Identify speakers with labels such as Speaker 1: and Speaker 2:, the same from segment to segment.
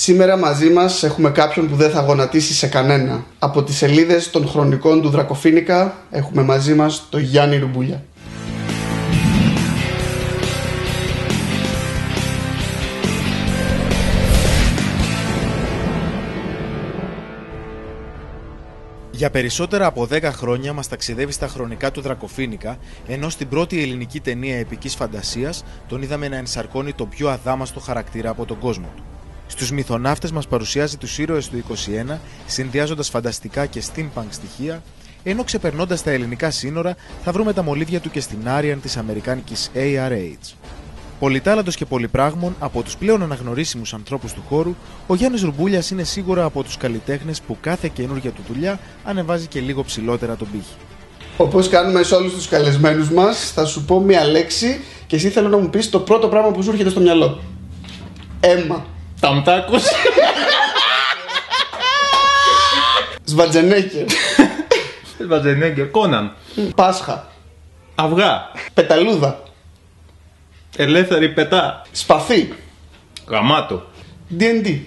Speaker 1: Σήμερα μαζί μας έχουμε κάποιον που δεν θα γονατίσει σε κανένα. Από τις σελίδες των χρονικών του Δρακοφίνικα έχουμε μαζί μας τον Γιάννη Ρουμπούλια.
Speaker 2: Για περισσότερα από 10 χρόνια μας ταξιδεύει στα χρονικά του Δρακοφίνικα, ενώ στην πρώτη ελληνική ταινία επικής φαντασίας τον είδαμε να ενσαρκώνει τον πιο αδάμαστο χαρακτήρα από τον κόσμο του. Στους μυθοναύτες μας παρουσιάζει τους ήρωες του 21, συνδυάζοντας φανταστικά και steampunk στοιχεία, ενώ ξεπερνώντας τα ελληνικά σύνορα θα βρούμε τα μολύβια του και στην Άριαν της αμερικάνικης ARH. Πολυτάλαντος και πολυπράγμων από τους πλέον αναγνωρίσιμους ανθρώπους του χώρου, ο Γιάννης Ρουμπούλιας είναι σίγουρα από τους καλλιτέχνες που κάθε καινούργια του δουλειά ανεβάζει και λίγο ψηλότερα τον πύχη.
Speaker 1: Όπως κάνουμε σε όλους τους καλεσμένους μας, θα σου πω μία λέξη και εσύ θέλω να μου πεις το πρώτο πράγμα που σου έρχεται στο μυαλό. Έμα.
Speaker 3: Ταμτάκος.
Speaker 1: Σβατζενέκερ.
Speaker 3: Βατζενέγκερ. Κόναν.
Speaker 1: Πάσχα.
Speaker 3: Αυγά.
Speaker 1: Πεταλούδα.
Speaker 3: Ελεύθερη πετά.
Speaker 1: Σπαθί.
Speaker 3: Γαμάτο.
Speaker 1: D&D.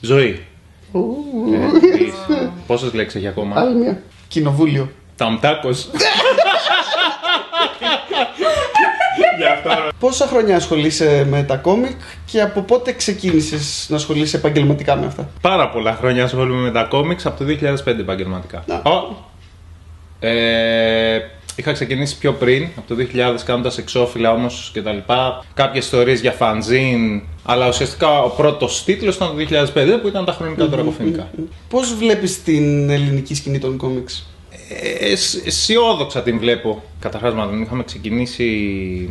Speaker 3: Ζωή. Ε, τρεις. Πόσες λέξεις έχει ακόμα;
Speaker 1: Άλλη μία. Κοινοβούλιο.
Speaker 3: Ταμτάκος. Γι' αυτό.
Speaker 1: Πόσα χρόνια ασχολείσαι με τα κόμικ και από πότε ξεκίνησες να ασχολείσαι επαγγελματικά με αυτά;
Speaker 3: Πάρα πολλά χρόνια ασχολούμαι με τα κόμιξ από το 2005 επαγγελματικά.
Speaker 1: Να.
Speaker 3: Ω. Ε, είχα ξεκινήσει πιο πριν, από το 2000 κάνοντας εξώφυλλα όμως και τα λοιπά. Κάποιες ιστορίες για φαντζίν, αλλά ουσιαστικά ο πρώτος τίτλος ήταν το 2005 που ήταν τα χρονικά του ρακοφωνικά.
Speaker 1: Πώς βλέπεις την ελληνική σκηνή των κόμιξ.
Speaker 3: Ε, αισ- αισιόδοξα την βλέπω. Καταρχάς μάλλον είχαμε ξεκινήσει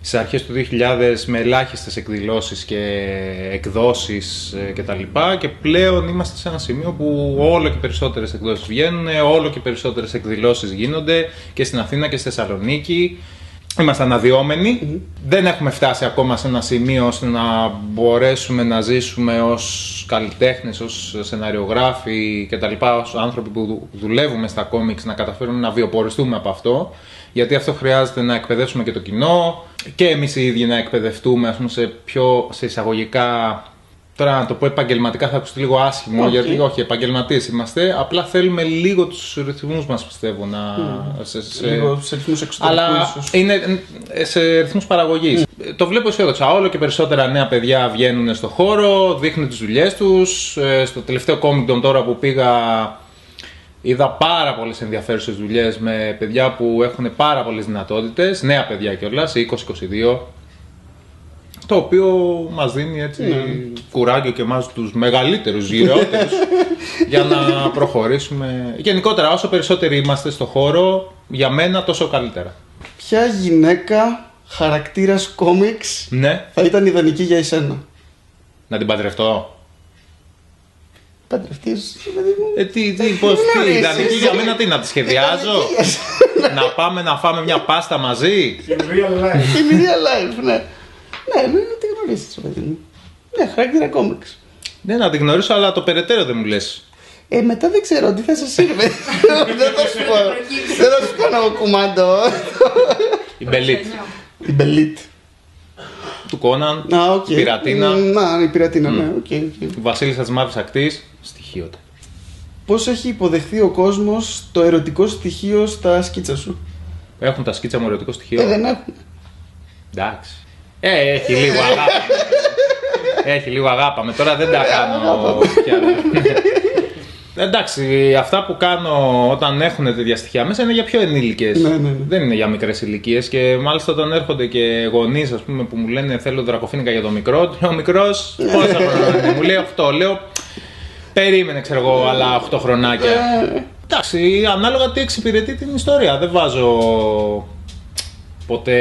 Speaker 3: στις αρχές του 2000 με ελάχιστες εκδηλώσεις και εκδόσεις ε, και τα λοιπά και πλέον είμαστε σε ένα σημείο που όλο και περισσότερες εκδόσεις βγαίνουν, όλο και περισσότερες εκδηλώσεις γίνονται και στην Αθήνα και στη Θεσσαλονίκη. Είμαστε αναδυόμενοι. Δεν έχουμε φτάσει ακόμα σε ένα σημείο ώστε να μπορέσουμε να ζήσουμε ως καλλιτέχνες, ως σεναριογράφοι και τα λοιπά, ως άνθρωποι που δου- δουλεύουμε στα κόμιξ να καταφέρουμε να βιοποριστούμε από αυτό. Γιατί αυτό χρειάζεται να εκπαιδεύσουμε και το κοινό και εμείς οι ίδιοι να εκπαιδευτούμε ας πούμε, σε πιο σε εισαγωγικά Τώρα να το πω επαγγελματικά θα ακουστεί λίγο άσχημο,
Speaker 1: Οκ.
Speaker 3: γιατί όχι, επαγγελματίες είμαστε. Απλά θέλουμε λίγο τους ρυθμούς μας πιστεύω να. σε- σε-
Speaker 1: Λίγο σε ρυθμούς εξωτερικού
Speaker 3: αλλά
Speaker 1: ίσως.
Speaker 3: είναι ε, σε ρυθμούς παραγωγής. Ε, Το βλέπω αισιόδοξα. Όλο και περισσότερα νέα παιδιά βγαίνουν στο χώρο, δείχνουν τις δουλειές τους. Ε, Στο τελευταίο Comic Con τώρα που πήγα είδα πάρα πολλές ενδιαφέρουσες δουλειές με παιδιά που έχουν πάρα πολλές δυνατότητες, νέα παιδιά κιόλας, 20-22. Το οποίο μας δίνει έτσι κουράγιο και εμάς τους μεγαλύτερους γυρεότερους για να προχωρήσουμε. Γενικότερα όσο περισσότεροι είμαστε στο χώρο, για μένα τόσο καλύτερα.
Speaker 1: Ποια γυναίκα χαρακτήρας κόμιξ
Speaker 3: Ναι,
Speaker 1: θα ήταν ιδανική για εσένα;
Speaker 3: να την παντρευτώ.
Speaker 1: Παντρευτείς, παιδί μου.
Speaker 3: Ε, τι, τι, πώς, τι,
Speaker 1: γνωρίζεις.
Speaker 3: ιδανική για μένα τι, να τη σχεδιάζω; να πάμε να φάμε μια πάστα μαζί;
Speaker 4: real life.
Speaker 1: In real life, ναι. Ναι, ναι, να τη γνωρίσεις, παιδί μου. Ναι, χαρακτήρα κόμιξ.
Speaker 3: Ναι, να την γνωρίσω, αλλά το περαιτέρω δεν μου λες.
Speaker 1: Ε, μετά δεν ξέρω τι θα σας ήρθε. δεν θα σου πω. Δεν θα σου κάνω κουμάντο.
Speaker 3: Η Μπελίτ.
Speaker 1: Η Μπελίτ.
Speaker 3: του Κόναν,
Speaker 1: Α, οκ.
Speaker 3: πειρατίνα,
Speaker 1: Μ, Να, η πειρατίνα, ναι, οκ, οκ.
Speaker 3: του Βασίλισσα της Μαύρης Ακτής. Στοιχείωτα.
Speaker 1: Πώς έχει υποδεχθεί ο κόσμος το ερωτικό στοιχείο στα σκίτσα σου;
Speaker 3: Έχουν τα σκίτσα μου ερωτικό στοιχείο.
Speaker 1: Ε, δεν έχουν.
Speaker 3: Εντάξει. Ε, έχει λίγο αγάπη. έχει λίγο αγάπαμε. Τώρα δεν τα κάνω πια. Εντάξει, αυτά που κάνω όταν έχουν τέτοια στοιχεία μέσα είναι για πιο ενήλικες.
Speaker 1: Ναι, ναι, ναι.
Speaker 3: Δεν είναι για μικρές ηλικίες. Και μάλιστα όταν έρχονται και γονείς, ας πούμε, που μου λένε Θέλω δρακοφίνικα για το μικρό, ο μικρός πόσα χρόνια είναι; Μου λέει 8. Λέω Περίμενε, ξέρω εγώ, άλλα 8 χρονάκια. Εντάξει, ανάλογα τι εξυπηρετεί την ιστορία. Δεν βάζω ποτέ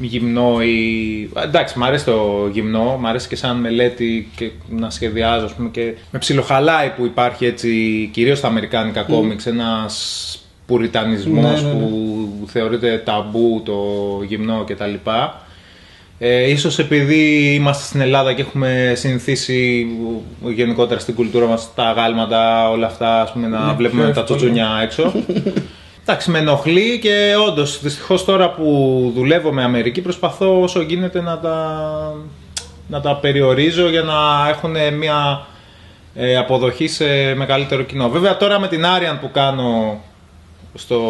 Speaker 3: γυμνό ή... Εντάξει, μου αρέσει το γυμνό, μου αρέσει και σαν μελέτη και να σχεδιάζω, ας πούμε, και με ψιλοχαλάει που υπάρχει έτσι, κυρίως στα αμερικάνικα κόμιξ, ένας πουριτανισμός
Speaker 1: Ναι, ναι, ναι.
Speaker 3: που θεωρείται ταμπού το γυμνό κτλ. Ε, ίσως επειδή είμαστε στην Ελλάδα και έχουμε συνηθίσει γενικότερα στην κουλτούρα μας τα γάλματα, όλα αυτά, ας πούμε, να
Speaker 1: Ναι,
Speaker 3: βλέπουμε
Speaker 1: πιο
Speaker 3: τα
Speaker 1: εύκολο.
Speaker 3: τσοτσουνιά έξω. Εντάξει, με ενοχλεί και όντως δυστυχώς τώρα που δουλεύω με Αμερική προσπαθώ όσο γίνεται να τα. να τα περιορίζω για να έχουν μια ε, αποδοχή σε μεγαλύτερο κοινό. Βέβαια τώρα με την Arian που κάνω στο,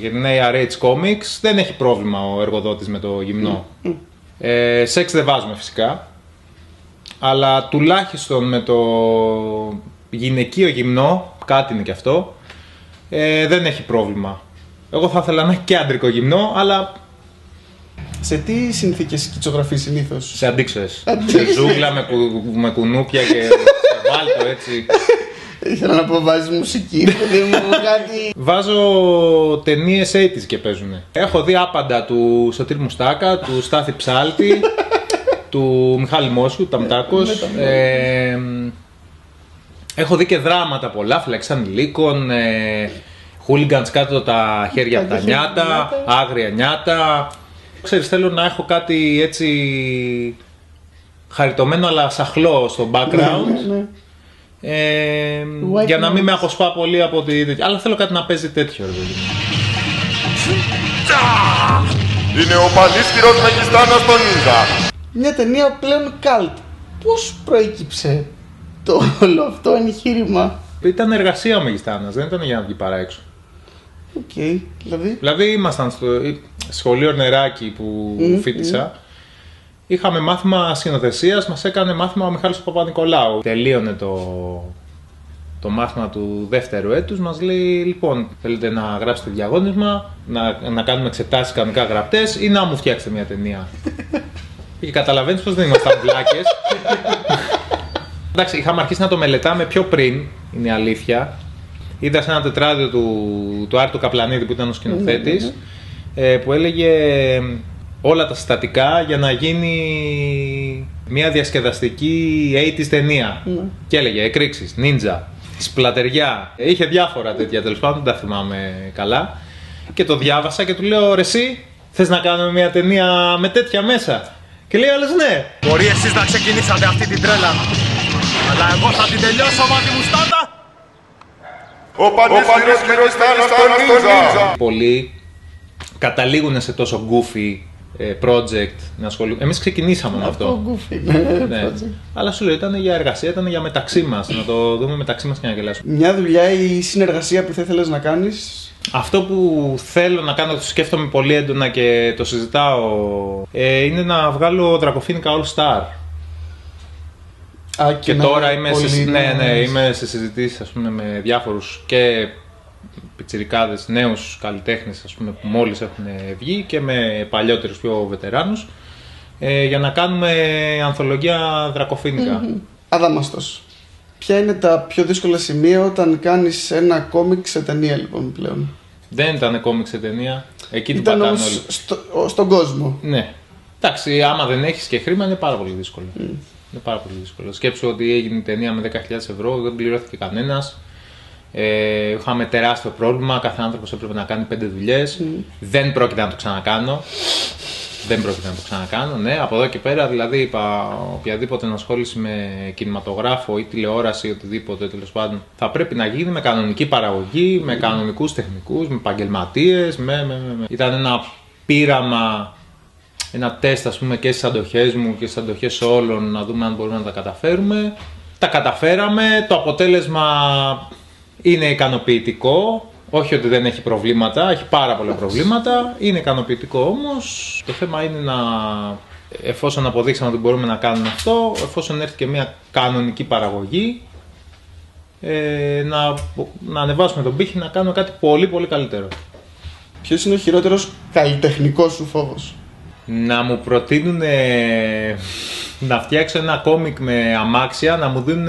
Speaker 3: για την ARH Comics δεν έχει πρόβλημα ο εργοδότης με το γυμνό. Ε, σεξ δεν βάζουμε φυσικά. Αλλά τουλάχιστον με το γυναικείο γυμνό, κάτι είναι και αυτό, ε, δεν έχει πρόβλημα. Εγώ θα ήθελα να έχει και άντρικο γυμνό, αλλά
Speaker 1: Σε τι συνθήκες σκητσογραφείς συνήθως;
Speaker 3: σε αντίξωες. σε
Speaker 1: Αντίξωες.
Speaker 3: ζούγκλα με, κου, με κουνούπια και σε βάλτο έτσι.
Speaker 1: Ήθελα να πω βάζεις μουσική, παιδί μου, κάτι.
Speaker 3: Βάζω ταινίες 80's και παίζουν. Έχω δει άπαντα του Σωτήρ Μουστάκα, του Στάθη Ψάλτη, του Μιχάλη Μόσιου, Ταμτάκος. Ε, έχω δει και δράματα πολλά, φυλαξή ανηλίκων, ε, hooligans κάτω τα χέρια από τα
Speaker 1: Κάτω χέρια
Speaker 3: νιάτα,
Speaker 1: νιάτα.
Speaker 3: άγρια νιάτα. Ξέρεις, θέλω να έχω κάτι έτσι χαριτωμένο αλλά σαχλό στο background.
Speaker 1: Ναι, ναι.
Speaker 3: Ε,
Speaker 1: White
Speaker 3: για να μην
Speaker 1: noise.
Speaker 3: με αποσπά πολύ από τη τέτοια. Αλλά θέλω κάτι να παίζει τέτοιο. Ρε, παιδί μου.
Speaker 4: Είναι ο πανίσχυρος Μεγιστάνας των Νίντζα.
Speaker 1: Μια ταινία πλέον καλτ. Πώς προέκυψε; Το όλο αυτό εγχείρημα.
Speaker 3: Ήταν εργασία ο Μεγιστάνας, δεν ήταν για να βγει παρά έξω.
Speaker 1: Οκ, δηλαδή.
Speaker 3: Δηλαδή ήμασταν στο σχολείο νεράκι που
Speaker 1: Μμμ,
Speaker 3: φίτησα. Είχαμε μάθημα σκηνοθεσία, μας έκανε μάθημα ο Μιχάλης ο Παπα-Νικολάου. Τελείωνε το, το μάθημα του δεύτερου έτους, μας λέει λοιπόν θέλετε να γράψετε διαγώνισμα, να, να κάνουμε εξετάσεις κανονικά γραπτές ή να μου φτιάξετε μια ταινία. και καταλαβαίνεις πως δεν ήμασταν βλάκες. Εντάξει, είχαμε αρχίσει να το μελετάμε πιο πριν, είναι η αλήθεια. Είδα σε ένα τετράδιο του, του Άρτου Καπλανίδη που ήταν ο σκηνοθέτης, ε, που έλεγε όλα τα συστατικά για να γίνει μια διασκεδαστική 80's ταινία.
Speaker 1: Ναι.
Speaker 3: Και έλεγε εκρήξεις, νίντζα, σπλατεριά. Ε, Είχε διάφορα τέτοια τέλος πάντων, δεν τα θυμάμαι καλά. Και το διάβασα και του λέω ρε εσύ, θες να κάνουμε μια ταινία με τέτοια μέσα; Και λέει άλλος ναι.
Speaker 5: Μπορεί εσείς να ξεκινήσατε αυτή την τρέλα. Αλλά εγώ θα την τελειώσω μάτι μου στάτα.
Speaker 4: Ο πανίσχυρος Μεγιστάνος των Νίζα.
Speaker 3: πολλοί καταλήγουν σε τόσο goofy ε, project να ασχολούν. Εμείς ξεκινήσαμε με
Speaker 1: Αυτό
Speaker 3: αυτό.
Speaker 1: γκούφι. Ναι,
Speaker 3: Ναι.
Speaker 1: project.
Speaker 3: Αλλά σου λέω ήταν για εργασία, ήταν για μεταξύ μας. να το δούμε μεταξύ μας και να γελάσουμε.
Speaker 1: Μια δουλειά ή συνεργασία που θα ήθελες να κάνεις;
Speaker 3: Αυτό που θέλω να κάνω, το σκέφτομαι πολύ έντονα και το συζητάω, ε, είναι να βγάλω Δρακοφίνικα All Star.
Speaker 1: Α,
Speaker 3: Και
Speaker 1: να
Speaker 3: τώρα
Speaker 1: είναι
Speaker 3: είμαι σε,
Speaker 1: πολύ
Speaker 3: ναι, ναι,
Speaker 1: να-
Speaker 3: είμαι σε συζητήσεις ας πούμε, με διάφορους και πιτσιρικάδες, νέους καλλιτέχνες ας πούμε, που μόλις έχουν βγει και με παλιότερους πιο βετεράνους ε, για να κάνουμε ανθολογία δρακοφίνικα.
Speaker 1: Αδάμαστος. Ποια είναι τα πιο δύσκολα σημεία όταν κάνεις ένα κόμικ σε ταινία λοιπόν πλέον;
Speaker 3: Δεν ήταν κόμικ σε ταινία, εκεί την
Speaker 1: Ήταν
Speaker 3: πατάνε
Speaker 1: όμως
Speaker 3: όλοι.
Speaker 1: στο, ο- στον κόσμο.
Speaker 3: Ναι. Εντάξει, άμα δεν έχεις και χρήμα είναι πάρα πολύ δύσκολο. Είναι πάρα πολύ δύσκολο. Σκέψου ότι έγινε η ταινία με 10.000 ευρώ, δεν πληρώθηκε κανένας. Ε, είχαμε τεράστιο πρόβλημα. Κάθε άνθρωπος έπρεπε να κάνει πέντε δουλειές. Δεν πρόκειται να το ξανακάνω. Δεν πρόκειται να το ξανακάνω. Ναι, από εδώ και πέρα δηλαδή είπα οποιαδήποτε ενασχόληση με κινηματογράφο ή τηλεόραση ή οτιδήποτε τέλος πάντων θα πρέπει να γίνει με κανονική παραγωγή, με κανονικούς τεχνικούς, με επαγγελματίες. Με, με, με, με. Ήταν ένα πείραμα ένα τεστ ας πούμε και στις αντοχές μου και στις αντοχές όλων να δούμε αν μπορούμε να τα καταφέρουμε. Τα καταφέραμε, το αποτέλεσμα είναι ικανοποιητικό, όχι ότι δεν έχει προβλήματα, έχει πάρα πολλά προβλήματα, είναι ικανοποιητικό όμως. Το θέμα είναι να, εφόσον αποδείξαμε ότι μπορούμε να κάνουμε αυτό, εφόσον έρθει και μια κανονική παραγωγή, ε, να, να ανεβάσουμε τον πύχη να κάνουμε κάτι πολύ πολύ καλύτερο.
Speaker 1: Ποιος είναι ο χειρότερος καλλιτεχνικός σου φόβος;
Speaker 3: Να μου προτείνουν να φτιάξω ένα κόμικ με αμάξια, να μου δίνουν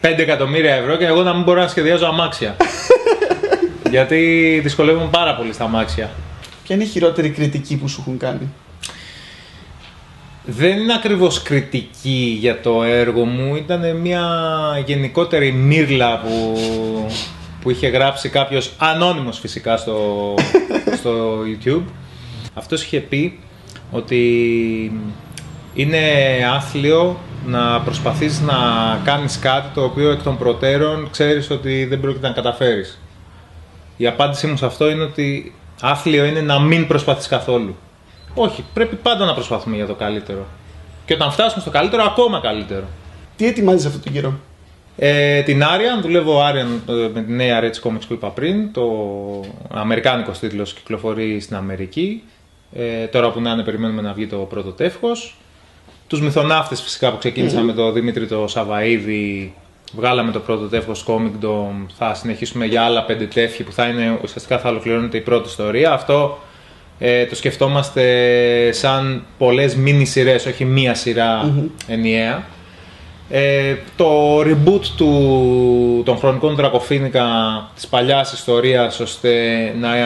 Speaker 3: 5 εκατομμύρια ευρώ και εγώ να μην μπορώ να σχεδιάζω αμάξια. Γιατί δυσκολεύομαι πάρα πολύ στα αμάξια.
Speaker 1: Ποια είναι η χειρότερη κριτική που σου έχουν κάνει;
Speaker 3: Δεν είναι ακριβώς κριτική για το έργο μου, ήταν μια γενικότερη μύρλα που, που είχε γράψει κάποιος ανώνυμος φυσικά στο, στο YouTube. Αυτός είχε πει ότι είναι άθλιο να προσπαθείς να κάνεις κάτι το οποίο εκ των προτέρων ξέρεις ότι δεν πρόκειται να καταφέρεις. Η απάντησή μου σε αυτό είναι ότι άθλιο είναι να μην προσπαθείς καθόλου. Όχι, πρέπει πάντα να προσπαθούμε για το καλύτερο. Και όταν φτάσουμε στο καλύτερο, ακόμα καλύτερο.
Speaker 1: Τι ετοιμάζεις αυτό τον καιρό;
Speaker 3: Ε, την Arian, δουλεύω Arian ε, με την νέα Reds Comics που είπα πριν. Το αμερικάνικο τίτλος κυκλοφορεί στην Αμερική. Ε, τώρα που να είναι, περιμένουμε να βγει το πρώτο τεύχος. Τους μυθοναύτες φυσικά που ξεκίνησα με τον Δημήτρη το Σαβαίδη. Βγάλαμε το πρώτο τεύχος Comic Dome. Θα συνεχίσουμε για άλλα πέντε τεύχη που θα είναι ουσιαστικά θα ολοκληρώνεται η πρώτη ιστορία. Αυτό ε, το σκεφτόμαστε σαν πολλές μίνι σειρές, όχι μία σειρά ενιαία. Ε, το reboot του, των χρονικών Δρακοφίνικα της παλιάς ιστορίας ώστε να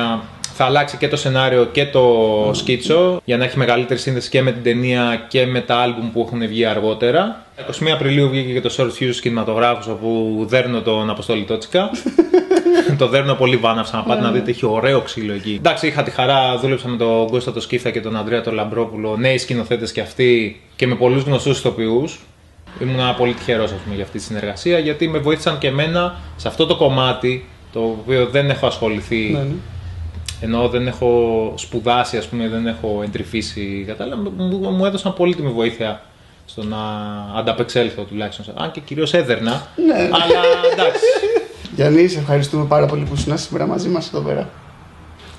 Speaker 3: θα αλλάξει και το σενάριο και το σκίτσο για να έχει μεγαλύτερη σύνδεση και με την ταινία και με τα άλμπουμ που έχουν βγει αργότερα. 21 Απριλίου βγήκε και το Short Fuse κινηματογράφος όπου δέρνω τον Αποστόλη Τότσικα. το δέρνω πολύ βάναυσα να πάτε να δείτε, έχει ωραίο ξύλο εκεί. Εντάξει, είχα τη χαρά, δούλεψα με τον Κώστα το Σκύφα και τον Ανδρέα τον Λαμπρόπουλο, νέοι σκηνοθέτες και αυτοί και με πολλούς γνωστούς ηθοποιούς. Ήμουν πολύ τυχερός για αυτή τη συνεργασία γιατί με βοήθησαν και εμένα σε αυτό το κομμάτι το οποίο δεν έχω ασχοληθεί. Ναι, ναι. Ενώ δεν έχω σπουδάσει, ας πούμε, δεν έχω εντρυφήσει κατάλληλα, μου έδωσαν πολύτιμη βοήθεια στο να ανταπεξέλθω τουλάχιστον. Αν και κυρίως έδερνα. Ναι. Αλλά εντάξει.
Speaker 1: Γιάννης, σε ευχαριστούμε πάρα πολύ που ήσουν σήμερα μαζί μας εδώ πέρα.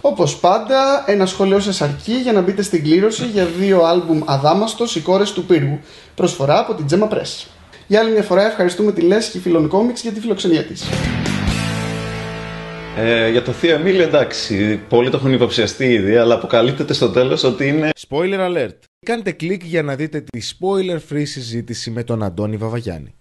Speaker 1: Όπως πάντα, ένα σχόλιο σας αρκεί για να μπείτε στην κλήρωση για δύο άλμπουμ Αδάμαστος Οι κόρες του πύργου. Προσφορά από την Gemma Press. Για άλλη μια φορά ευχαριστούμε τη Λέσχη Φιλον Comics για τη φιλοξενία της.
Speaker 6: Ε, για το Θείο Εμίλιο εντάξει, πολλοί το έχουν υποψιαστεί ήδη, αλλά αποκαλύπτεται στο τέλος ότι είναι...
Speaker 2: Spoiler alert. Κάντε κλικ για να δείτε τη spoiler free συζήτηση με τον Αντώνη Βαβαγιάννη.